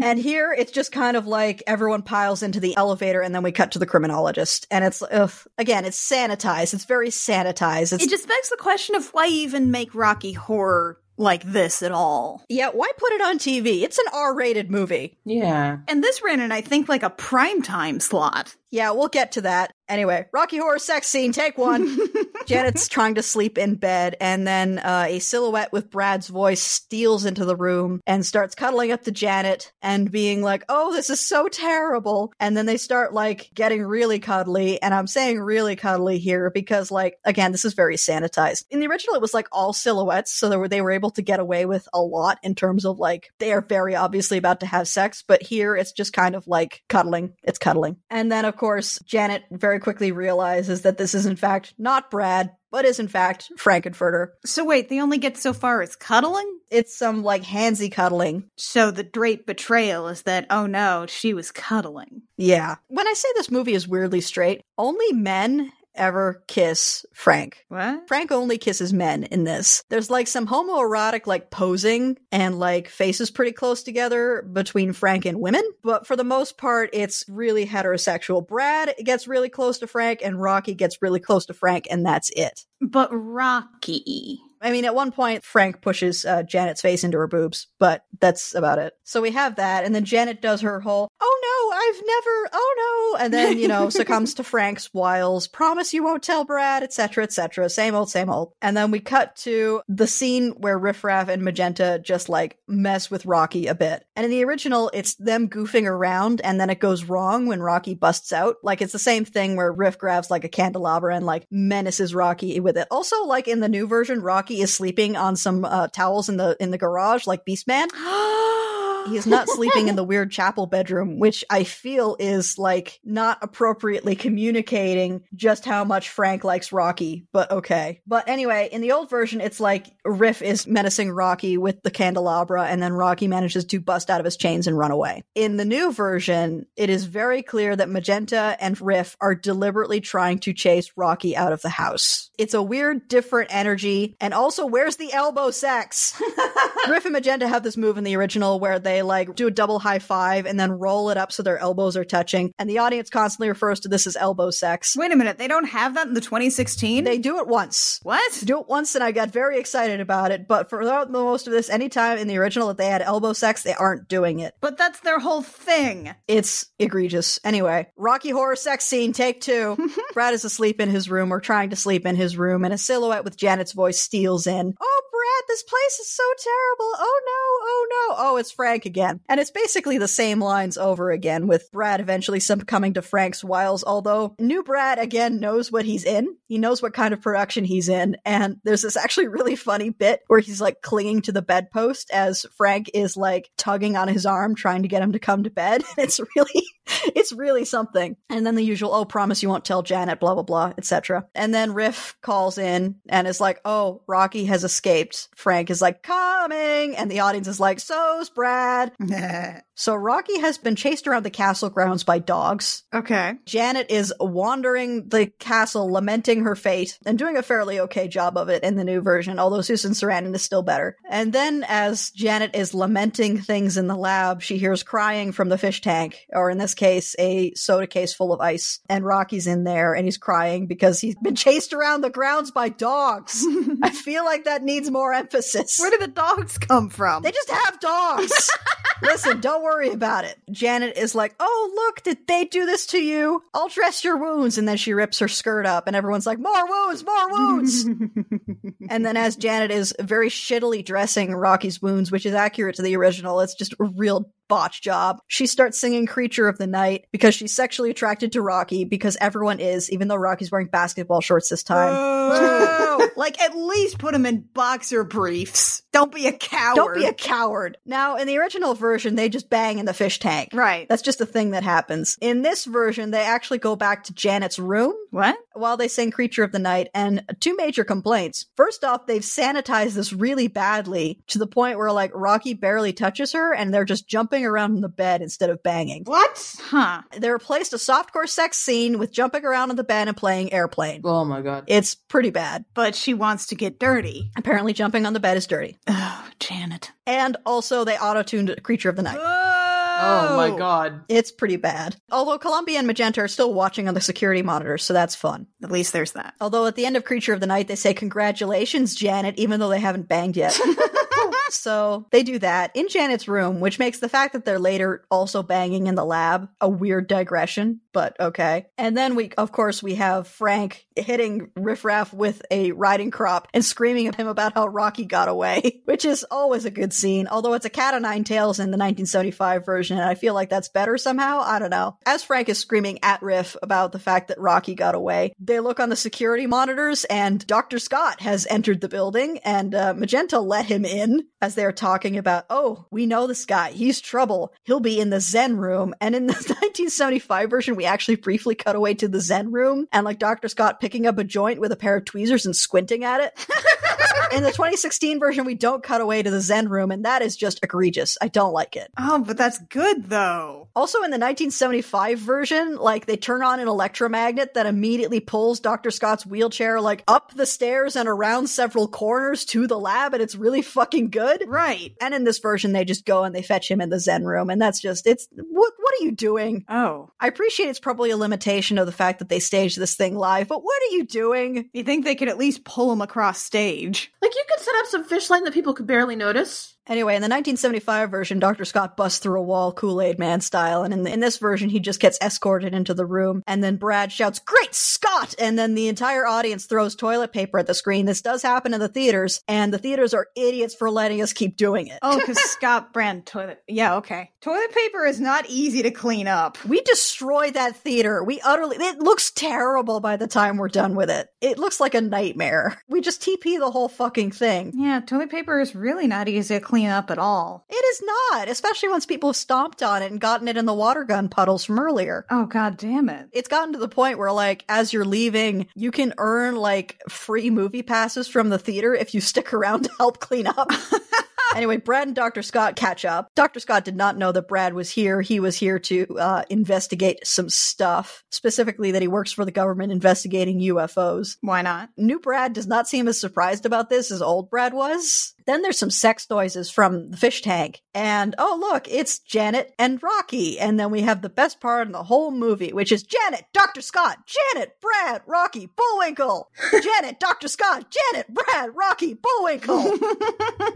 And here it's just kind of like everyone piles into the elevator and then we cut to the criminologist. And it's, ugh, again, it's sanitized. It's very sanitized. It's, it just begs the question of why even make Rocky Horror like this at all. yeah, why put it on TV? It's an R rated movie. Yeah. And this ran in, I think, like a prime time slot. Yeah, we'll get to that. Anyway, Rocky Horror sex scene, take one. [laughs] Janet's trying to sleep in bed, and then uh, a silhouette with Brad's voice steals into the room and starts cuddling up to Janet and being like, oh, this is so terrible. And then they start like getting really cuddly. And I'm saying really cuddly here because, like, again, this is very sanitized. In the original, it was like all silhouettes, so they were, they were able to get away with a lot in terms of like, they are very obviously about to have sex, but here it's just kind of like cuddling. It's cuddling. And then, of course, Janet very quickly realizes that this is in fact not Brad, but is in fact Frank-N-Furter. So wait, they only get so far as cuddling? It's some like handsy cuddling. So the Drape betrayal is that, oh no, she was cuddling. Yeah. When I say this movie is weirdly straight, only men ever kiss Frank. What? Frank only kisses men in this. There's like some homoerotic like posing and like faces pretty close together between Frank and women, but for the most part it's really heterosexual. Brad gets really close to Frank and Rocky gets really close to Frank and that's it. But Rocky. I mean, at one point, Frank pushes uh, Janet's face into her boobs, but that's about it. So we have that, and then Janet does her whole, oh no, I've never, oh no, and then, you know, succumbs to Frank's wiles, promise you won't tell Brad, etc., etc., same old, same old. And then we cut to the scene where Riff Raff and Magenta just like mess with Rocky a bit. And in the original, it's them goofing around, and then it goes wrong when Rocky busts out. Like, it's the same thing where Riff grabs like a candelabra and like menaces Rocky with it. Also, like in the new version, Rocky is sleeping on some uh, towels in the in the garage like Beastman. He's not sleeping in the weird chapel bedroom, which I feel is like not appropriately communicating just how much Frank likes Rocky, but okay. But anyway, in the old version, it's like Riff is menacing Rocky with the candelabra, and then Rocky manages to bust out of his chains and run away. In the new version, it is very clear that Magenta and Riff are deliberately trying to chase Rocky out of the house. It's a weird, different energy, and also, where's the elbow sex? [laughs] Riff and Magenta have this move in the original where they like do a double high five and then roll it up so their elbows are touching. And the audience constantly refers to this as elbow sex. Wait a minute, they don't have that in the 2016? They do it once. what? They do it once and I got very excited about it. But for the most of this, anytime in the original that they had elbow sex, they aren't doing it. But that's their whole thing. It's egregious. Anyway, Rocky Horror sex scene, take two. [laughs] Brad is asleep in his room or trying to sleep in his room, and a silhouette with Janet's voice steals in. Oh, Brad, this place is so terrible. Oh no, oh no. Oh, it's Frank again. And it's basically the same lines over again, with Brad eventually succumbing to Frank's wiles, although new Brad again knows what he's in. He knows what kind of production he's in. And there's this actually really funny bit where he's like clinging to the bedpost as Frank is like tugging on his arm, trying to get him to come to bed. [laughs] And It's really, [laughs] it's really something. And then the usual, oh, promise you won't tell Janet, blah, blah, blah, etc. And then Riff calls in and is like, oh, Rocky has escaped. Frank is like, coming. And the audience is like, so's Brad. [laughs] So Rocky has been chased around the castle grounds by dogs. okay. Janet is wandering the castle, lamenting her fate, and doing a fairly okay job of it in the new version, although Susan Sarandon is still better. And then, as Janet is lamenting things in the lab, she hears crying from the fish tank, or in this case, a soda case full of ice. And Rocky's in there, and he's crying because he's been chased around the grounds by dogs. [laughs] I feel like that needs more emphasis. Where did the dogs come from? They just have dogs. [laughs] Listen, don't worry about it. Janet is like, Oh, look, did they do this to you? I'll dress your wounds. And then she rips her skirt up, and everyone's like, More wounds, more wounds. [laughs] and then, as Janet is very shittily dressing Rocky's wounds, which is accurate to the original, it's just a real botch job. She starts singing Creature of the Night because she's sexually attracted to Rocky because everyone is, even though Rocky's wearing basketball shorts this time. Whoa. [laughs] like, at least put him in boxer briefs. Don't be a coward. Don't be a coward. Now, in the original version, they just bang in the fish tank. Right. That's just a thing that happens. In this version, they actually go back to Janet's room What? While they sing Creature of the Night, and two major complaints. First off, they've sanitized this really badly to the point where, like, Rocky barely touches her, and they're just jumping around in the bed instead of banging. What? Huh. They replaced a softcore sex scene with jumping around on the bed and playing Airplane. Oh my god. It's pretty bad. But she wants to get dirty. Apparently, jumping on the bed is dirty. Oh, Janet. And also, they auto tuned Creature of the Night. Oh my god. It's pretty bad. Although Columbia and Magenta are still watching on the security monitors, so that's fun. At least there's that. Although at the end of Creature of the Night, they say, Congratulations, Janet, even though they haven't banged yet. [laughs] so they do that in Janet's room, which makes the fact that they're later also banging in the lab a weird digression, but okay. And then we, of course, we have Frank hitting Riff Raff with a riding crop and screaming at him about how Rocky got away, [laughs] which is always a good scene, although it's a cat o' nine tails in the 1975 version, and I feel like that's better somehow. I don't know. As Frank is screaming at Riff about the fact that Rocky got away, they look on the security monitors, and Dr. Scott has entered the building, and uh, Magenta let him in as they're talking about, oh, we know this guy. He's trouble. He'll be in the Zen room. And in the [laughs] 1975 version, we actually briefly cut away to the Zen room and like Dr. Scott picking up a joint with a pair of tweezers and squinting at it. [laughs] in the 2016 version, we don't cut away to the Zen room, and that is just egregious. I don't like it. Oh, but that's good though. Also, in the 1975 version, like they turn on an electromagnet that immediately pulls Dr. Scott's wheelchair like up the stairs and around several corners to the lab, and it's really fucking good. Right. And in this version, they just go and they fetch him in the Zen room, and that's just it's what are you doing? Oh. I appreciate it's probably a limitation of the fact that they staged this thing live, but what are you doing? You think they could at least pull him across stage? Like you could set up some fish line that people could barely notice. Anyway, in the 1975 version, Dr. Scott busts through a wall Kool Aid Man style, and in, in this version, he just gets escorted into the room, and then Brad shouts, Great Scott! And then the entire audience throws toilet paper at the screen. This does happen in the theaters, and the theaters are idiots for letting us keep doing it. Oh, [laughs] because Scott Brand toilet. Yeah, okay. Toilet paper is not easy to clean up. We destroy that theater. We utterly, it looks terrible by the time we're done with it. It looks like a nightmare. We just TP the whole fucking thing. Yeah, toilet paper is really not easy to clean up at all. It is not, especially once people have stomped on it and gotten it in the water gun puddles from earlier. Oh, god damn it. It's gotten to the point where, like, as you're leaving, you can earn, like, free movie passes from the theater if you stick around to help clean up. [laughs] Anyway, Brad and Dr. Scott catch up. Dr. Scott did not know that Brad was here. He was here to uh, investigate some stuff, specifically that he works for the government investigating UFOs. Why not? New Brad does not seem as surprised about this as old Brad was. Then there's some sex noises from the fish tank. And oh, look, it's Janet and Rocky. And then we have the best part in the whole movie, which is Janet, Dr. Scott, Janet, Brad, Rocky, Bullwinkle. [laughs] Janet, Dr. Scott, Janet, Brad, Rocky, Bullwinkle. [laughs]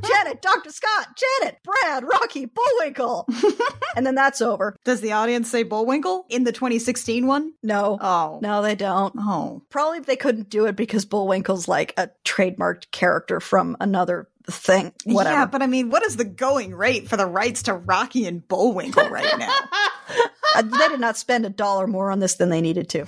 Janet, Dr. Scott, Janet, Brad, Rocky, Bullwinkle. [laughs] and then that's over. Does the audience say Bullwinkle in the 2016 one? No. Oh. No, they don't. Oh. Probably they couldn't do it because Bullwinkle's like a trademarked character from another thing. Whatever. Yeah, but I mean, what is the going rate for the rights to Rocky and Bullwinkle right now? [laughs] Uh, they did not spend a dollar more on this than they needed to.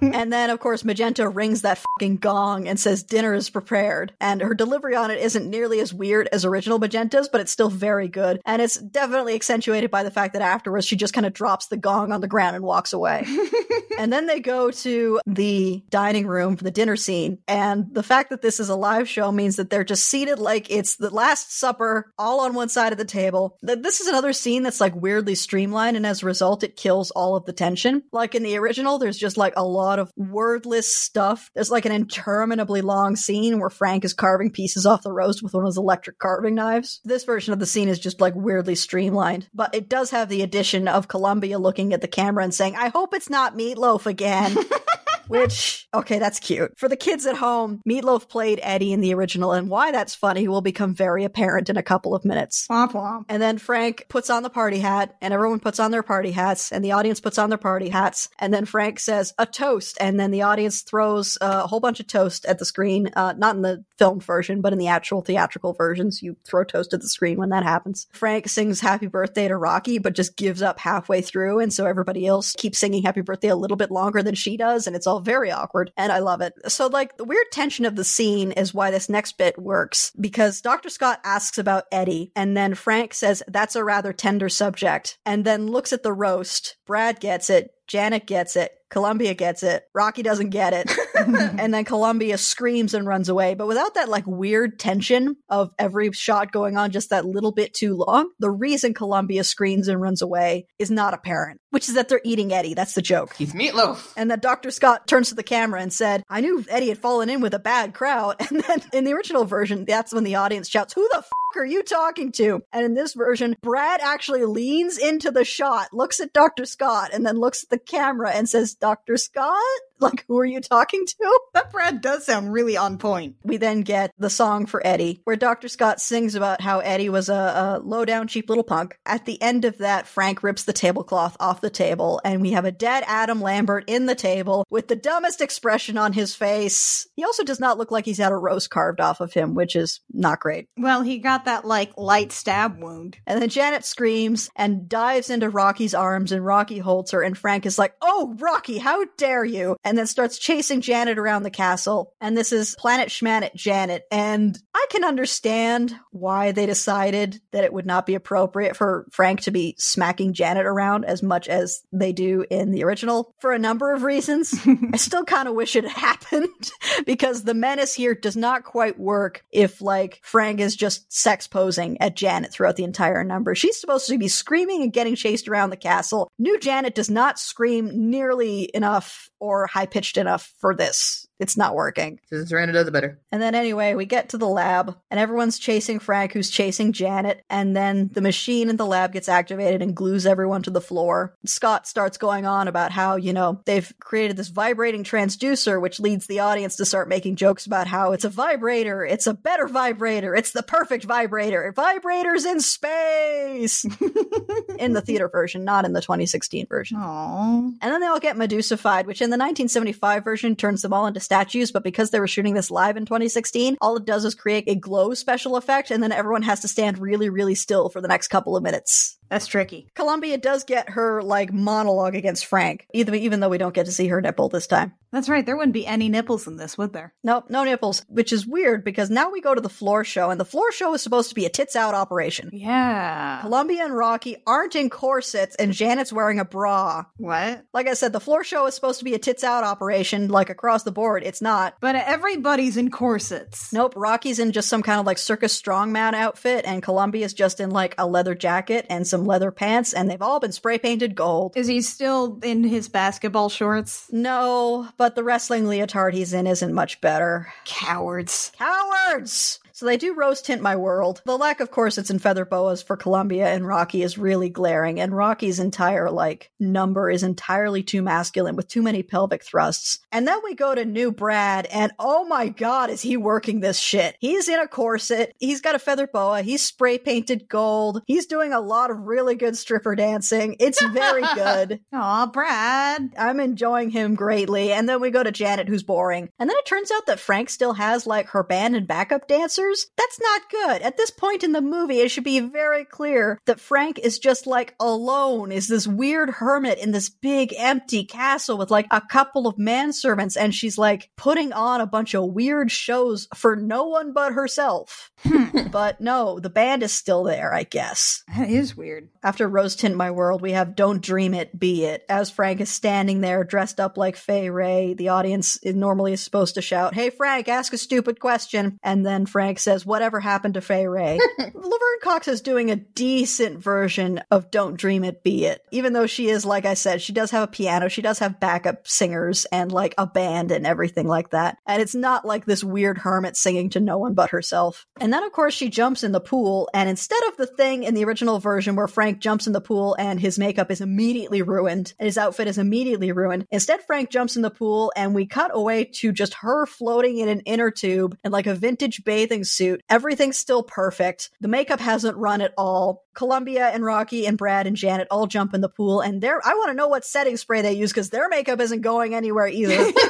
[laughs] and then, of course, Magenta rings that fucking gong and says dinner is prepared. And her delivery on it isn't nearly as weird as original Magenta's, but it's still very good. And it's definitely accentuated by the fact that afterwards she just kind of drops the gong on the ground and walks away. [laughs] and then they go to the dining room for the dinner scene. And the fact that this is a live show means that they're just seated like it's the Last Supper, all on one side of the table. This is another scene that's like weirdly streamlined, and as a result, it kills all of the tension. Like in the original, there's just like a lot of wordless stuff. There's like an interminably long scene where Frank is carving pieces off the roast with one of his electric carving knives. This version of the scene is just like weirdly streamlined, but it does have the addition of Columbia looking at the camera and saying, I hope it's not meatloaf again. [laughs] Which, [laughs] okay, that's cute. For the kids at home, Meatloaf played Eddie in the original, and why that's funny will become very apparent in a couple of minutes. Womp womp. And then Frank puts on the party hat, and everyone puts on their party hats, and the audience puts on their party hats. And then Frank says, a toast. And then the audience throws a whole bunch of toast at the screen, uh, not in the film version, but in the actual theatrical versions. You throw toast at the screen when that happens. Frank sings happy birthday to Rocky, but just gives up halfway through. And so everybody else keeps singing happy birthday a little bit longer than she does. And it's all very awkward. And I love it. So, like, the weird tension of the scene is why this next bit works because Dr. Scott asks about Eddie. And then Frank says, that's a rather tender subject. And then looks at the roast. Brad gets it. Janet gets it. Columbia gets it. Rocky doesn't get it. [laughs] and then Columbia screams and runs away. But without that like weird tension of every shot going on just that little bit too long, the reason Columbia screams and runs away is not apparent, which is that they're eating Eddie. That's the joke. He's meatloaf. And that Dr. Scott turns to the camera and said, I knew Eddie had fallen in with a bad crowd. [laughs] And then in the original version, that's when the audience shouts, Who the f- are you talking to? And in this version, Brad actually leans into the shot, looks at Dr. Scott, and then looks at the camera and says, Dr. Scott? Like, who are you talking to? [laughs] That Brad does sound really on point. We then get the song for Eddie, where Dr. Scott sings about how Eddie was a, a low down, cheap little punk. At the end of that, Frank rips the tablecloth off the table, and we have a dead Adam Lambert in the table with the dumbest expression on his face. He also does not look like he's had a roast carved off of him, which is not great. Well, he got that like light stab wound. And then Janet screams and dives into Rocky's arms, and Rocky holds her, and Frank is like, Oh, Rocky, how dare you? And then starts chasing Janet around the castle. And this is Planet Schmanet Janet. And I can understand why they decided that it would not be appropriate for Frank to be smacking Janet around as much as they do in the original for a number of reasons. [laughs] I still kind of wish it [laughs] happened because the menace here does not quite work if like Frank is just sex posing at Janet throughout the entire number. She's supposed to be screaming and getting chased around the castle. New Janet does not scream nearly enough or high pitched enough for this. It's not working. Susan Sarandon does it better. And then anyway, we get to the lab and everyone's chasing Frank, who's chasing Janet. And then the machine in the lab gets activated and glues everyone to the floor. Scott starts going on about how, you know, they've created this vibrating transducer, which leads the audience to start making jokes about how it's a vibrator, it's a better vibrator, it's the perfect vibrator, vibrators in space. [laughs] in the theater version, not in the 2016 version. Aww. And then they all get Medusified, which in the 1975 version turns them all into statues, but because they were shooting this live in 2016, all it does is create a glow special effect, and then everyone has to stand really, really still for the next couple of minutes. That's tricky. Columbia does get her like monologue against Frank, even even though we don't get to see her nipple this time. That's right. There wouldn't be any nipples in this, would there? Nope, no nipples, which is weird because now we go to the floor show, and the floor show is supposed to be a tits out operation. Yeah. Columbia and Rocky aren't in corsets, and Janet's wearing a bra. What? Like I said, the floor show is supposed to be a tits out operation, like across the board. It's not. But everybody's in corsets. Nope, Rocky's in just some kind of like circus strongman outfit, and Columbia's just in like a leather jacket and some leather pants, and they've all been spray painted gold. Is he still in his basketball shorts? No, but the wrestling leotard he's in isn't much better. Cowards. Cowards! So they do rose tint my world. The lack of corsets and feather boas for Columbia and Rocky is really glaring, and Rocky's entire like number is entirely too masculine with too many pelvic thrusts. And then we go to new Brad, and oh my god, is he working this shit? He's in a corset, he's got a feather boa, he's spray painted gold, he's doing a lot of really good stripper dancing. It's very [laughs] good. Aw, Brad. I'm enjoying him greatly. And then we go to Janet, who's boring. And then it turns out that Frank still has like her band and backup dancers That's not good. At this point in the movie, it should be very clear that Frank is just like alone, is this weird hermit in this big empty castle with like a couple of manservants, and she's like putting on a bunch of weird shows for no one but herself. Hmm. [laughs] but no, the band is still there, I guess. That is weird. After Rose Tint My World, we have Don't Dream It, Be It. As Frank is standing there dressed up like Fay Wray, the audience normally is supposed to shout, Hey Frank, ask a stupid question. And then Frank says, Whatever happened to Fay Wray? [laughs] Laverne Cox is doing a decent version of Don't Dream It, Be It. Even though she is, like I said, she does have a piano, she does have backup singers and like a band and everything like that. And it's not like this weird hermit singing to no one but herself. And then, of course, she jumps in the pool, and instead of the thing in the original version where Frank jumps in the pool and his makeup is immediately ruined and his outfit is immediately ruined, instead, Frank jumps in the pool and we cut away to just her floating in an inner tube and like a vintage bathing suit. Everything's still perfect. The makeup hasn't run at all. Columbia and Rocky and Brad and Janet all jump in the pool, and they're, I want to know what setting spray they use because their makeup isn't going anywhere either. [laughs]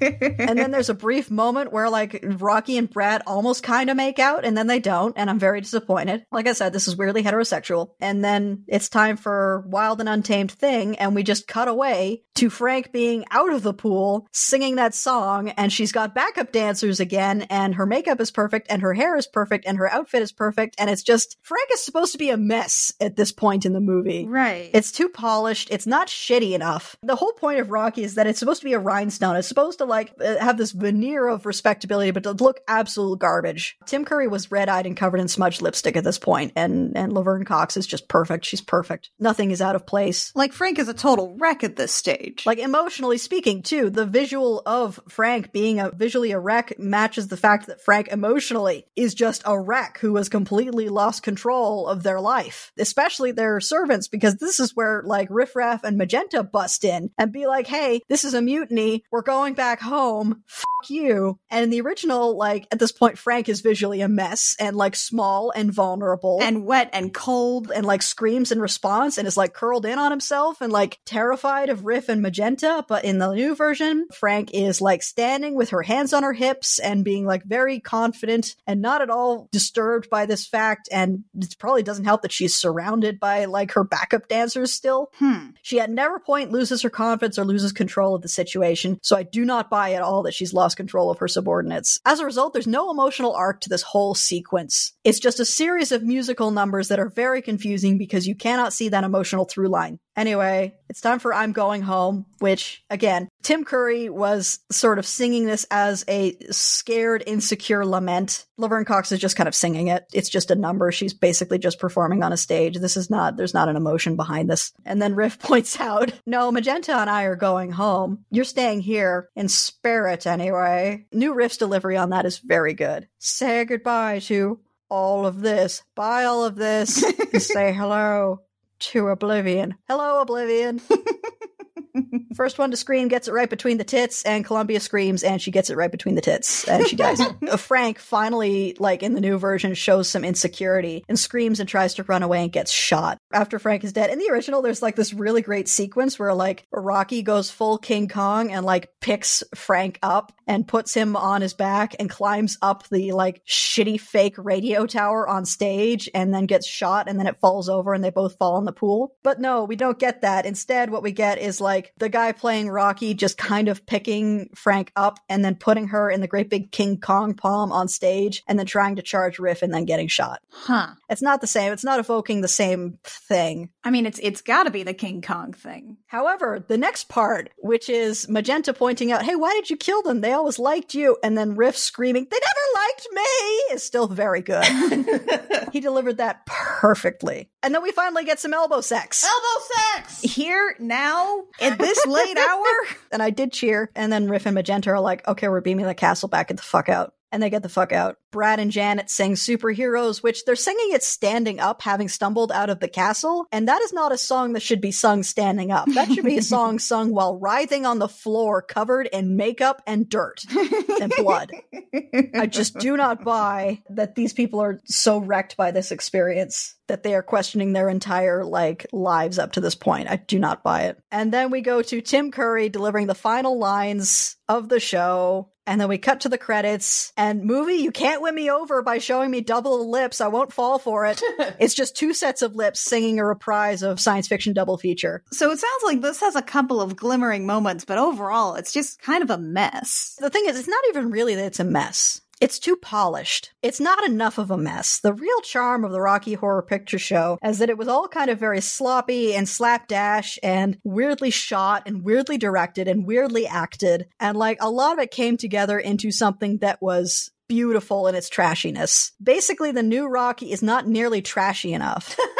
and then there's a brief moment where like Rocky and Brad almost kind of make out and then they don't and I'm very disappointed. Like I said, this is weirdly heterosexual. And then it's time for Wild and Untamed Thing and we just cut away to Frank being out of the pool singing that song and she's got backup dancers again and her makeup is perfect and her hair is perfect and her outfit is perfect and it's just Frank is supposed to be a mess at this point in the movie. Right. It's too polished. It's not shitty enough. The whole point of Rocky is that it's supposed to be a rhinestone. It's supposed to like uh, have this veneer of respectability, but to look absolute garbage. Tim Curry was red-eyed and covered in smudged lipstick at this point, and and Laverne Cox is just perfect. She's perfect. Nothing is out of place. like Frank is a total wreck at this stage. Like emotionally speaking, too, the visual of Frank being a visually a wreck matches the fact that Frank emotionally is just a wreck who has completely lost control of their life, especially their servants, because this is where like Riff Raff and Magenta bust in and be like, hey, this is a mutiny. We're going back home. Fuck you. And in the original, like at this point, Frank is visually a mess and like small and vulnerable and wet and cold. and like screams in response and is like curled in on himself and like terrified of Riff and Magenta. But in the new version, Frank is like standing with her hands on her hips and being like very confident and not at all disturbed by this fact. And it probably doesn't help that she's surrounded by like her backup dancers still. Hmm. She at never point loses her confidence or loses control of the situation, so I do not buy at all that she's lost control of her subordinates. As a result, there's no emotional arc to this whole sequence. It's just a series of musical numbers that are very confusing because you cannot see that emotional through line. Anyway, it's time for I'm Going Home, which, again, Tim Curry was sort of singing this as a scared, insecure lament. Laverne Cox is just kind of singing it. It's just a number. She's basically just performing on a stage. This is not, there's not an emotion behind this. And then Riff [laughs] points out, no, Magenta and I are going home. You're staying here in spirit anyway. New Riff's delivery on that is very good. Say goodbye to all of this. Buy all of this. say [laughs] hello to Oblivion. Hello, Oblivion. [laughs] First one to scream gets it right between the tits, and Columbia screams, and she gets it right between the tits, and she dies. [laughs] Uh, Frank finally, like in the new version, shows some insecurity and screams and tries to run away and gets shot after Frank is dead. In the original, there's like this really great sequence where like Rocky goes full King Kong and like picks Frank up and puts him on his back and climbs up the like shitty fake radio tower on stage and then gets shot and then it falls over and they both fall in the pool. But no, we don't get that. Instead, what we get is like the guy playing Rocky just kind of picking Frank up and then putting her in the great big King Kong palm on stage and then trying to charge Riff and then getting shot. Huh. It's not the same. It's not evoking the same thing. I mean, it's it's got to be the King Kong thing. However, the next part, which is Magenta pointing out, hey, why did you kill them? They always liked you. And then Riff screaming, they never liked me, is still very good. [laughs] [laughs] he delivered that perfectly. And then we finally get some elbow sex. Elbow sex! Here now at this late [laughs] hour. And I did cheer. And then Riff and Magenta are like, okay, we're beaming the castle back get the fuck out. And they get the fuck out. Brad and Janet sing Superheroes, which they're singing it standing up, having stumbled out of the castle. And that is not a song that should be sung standing up. That should be a [laughs] song sung while writhing on the floor, covered in makeup and dirt and blood. I just do not buy that these people are so wrecked by this experience that they are questioning their entire like lives up to this point. I do not buy it. And then we go to Tim Curry delivering the final lines of the show. And then we cut to the credits and movie, you can't win me over by showing me double lips. I won't fall for it. [laughs] it's just two sets of lips singing a reprise of science fiction double feature. So it sounds like this has a couple of glimmering moments, but overall, it's just kind of a mess. The thing is, it's not even really that it's a mess. It's too polished. It's not enough of a mess. The real charm of the Rocky Horror Picture Show is that it was all kind of very sloppy and slapdash and weirdly shot and weirdly directed and weirdly acted. And like a lot of it came together into something that was beautiful in its trashiness. Basically, the new Rocky is not nearly trashy enough. [laughs]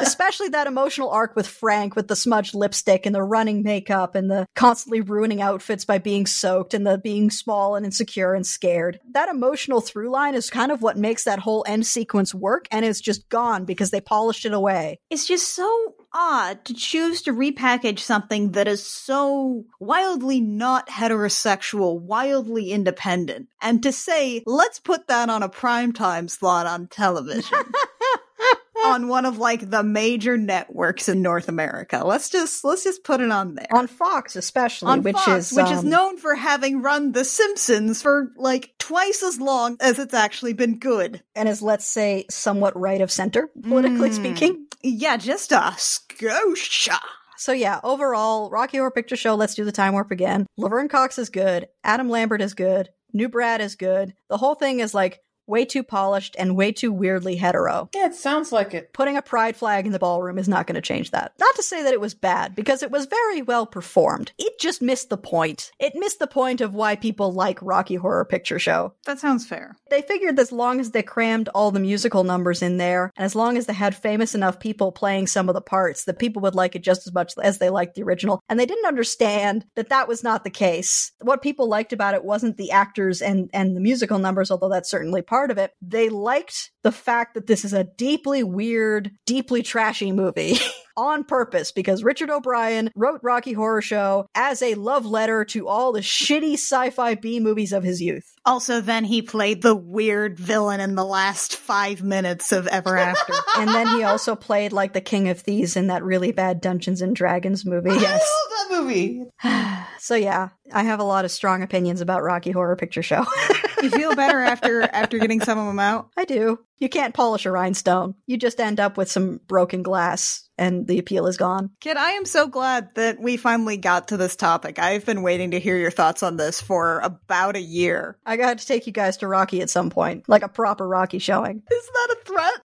Especially that emotional arc with Frank with the smudged lipstick and the running makeup and the constantly ruining outfits by being soaked and the being small and insecure and scared. That emotional through line is kind of what makes that whole end sequence work and it's just gone because they polished it away. It's just so odd to choose to repackage something that is so wildly not heterosexual, wildly independent, and to say, let's put that on a primetime slot on television. [laughs] [laughs] on one of like the major networks in North America. Let's just let's just put it on there. On Fox especially, on which Fox, is which is um, known for having run The Simpsons for like twice as long as it's actually been good. and is let's say somewhat right of center politically Mm. speaking. Yeah, just a scotia. So yeah, overall, Rocky Horror Picture Show, let's do the time warp again. Laverne Cox is good. Adam Lambert is good. New Brad is good. The whole thing is like way too polished and way too weirdly hetero. Yeah, it sounds like it. Putting a pride flag in the ballroom is not going to change that. Not to say that it was bad, because it was very well performed. It just missed the point. It missed the point of why people like Rocky Horror Picture Show. That sounds fair. They figured as long as they crammed all the musical numbers in there, and as long as they had famous enough people playing some of the parts, that people would like it just as much as they liked the original. And they didn't understand that that was not the case. What people liked about it wasn't the actors and, and the musical numbers, although that's certainly part of it. They liked the fact that this is a deeply weird, deeply trashy movie. [laughs] On purpose, because Richard O'Brien wrote Rocky Horror Show as a love letter to all the shitty sci fi B movies of his youth. Also, then he played the weird villain in the last five minutes of Ever After. [laughs] and then he also played like the King of Thieves in that really bad Dungeons and Dragons movie. I Yes. love that movie. [sighs] so yeah, I have a lot of strong opinions about Rocky Horror Picture Show. [laughs] you feel better after [laughs] after getting some of them out? I do. You can't polish a rhinestone. You just end up with some broken glass and the appeal is gone. Kid, I am so glad that we finally got to this topic. I've been waiting to hear your thoughts on this for about a year. I got to take you guys to Rocky at some point, like a proper Rocky showing. Is that a threat?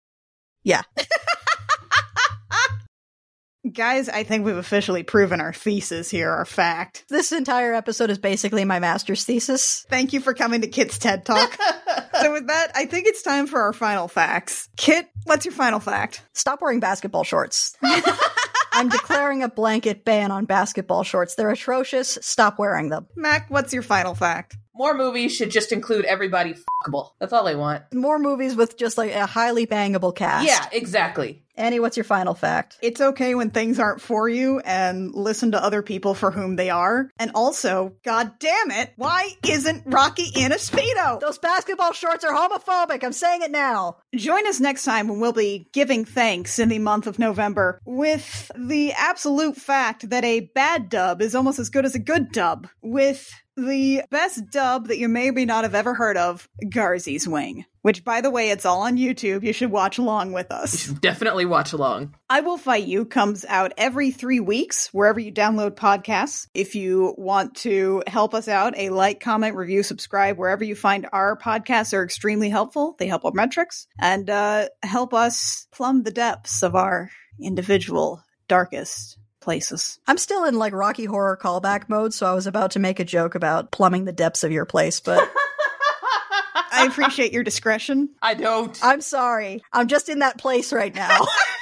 Yeah. [laughs] Guys, I think we've officially proven our thesis here, our fact. This entire episode is basically my master's thesis. Thank you for coming to Kit's TED Talk. [laughs] so with that, I think it's time for our final facts. Kit, what's your final fact? Stop wearing basketball shorts. [laughs] I'm declaring a blanket ban on basketball shorts. They're atrocious. Stop wearing them. Mac, what's your final fact? More movies should just include everybody fuckable. That's all I want. More movies with just like a highly bangable cast. Yeah, exactly. Annie, what's your final fact? It's okay when things aren't for you and listen to other people for whom they are. And also, god damn it, why isn't Rocky in a Speedo? Those basketball shorts are homophobic. I'm saying it now. Join us next time when we'll be giving thanks in the month of November with the absolute fact that a bad dub is almost as good as a good dub, with the best dub that you may or may not have ever heard of, Garzey's Wing. Which, by the way, it's all on YouTube. You should watch along with You us. should definitely watch along. I Will Fight You comes out every three weeks, wherever you download podcasts. If you want to help us out, a like, comment, review, subscribe, wherever you find our podcasts are extremely helpful. They help our metrics and uh, help us plumb the depths of our individual darkest places. I'm still in like Rocky Horror callback mode, so I was about to make a joke about plumbing the depths of your place, but [laughs] I appreciate your discretion. I don't. I'm sorry. I'm just in that place right now. [laughs]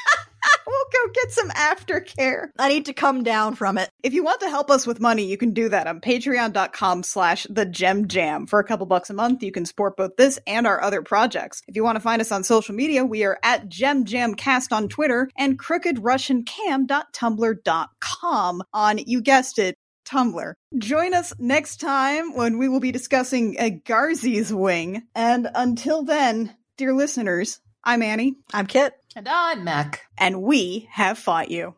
[laughs] We'll go get some aftercare. I need to come down from it. If you want to help us with money, you can do that on patreon.com slash the gem jam. For a couple bucks a month, you can support both this and our other projects. If you want to find us on social media, we are at gemjamcast on Twitter and crookedrussiancam.tumblr.com on, you guessed it, Tumblr. Join us next time when we will be discussing a Garzey's wing. And until then, dear listeners, I'm Annie, I'm Kit. and I'm Mac. and we have fought you.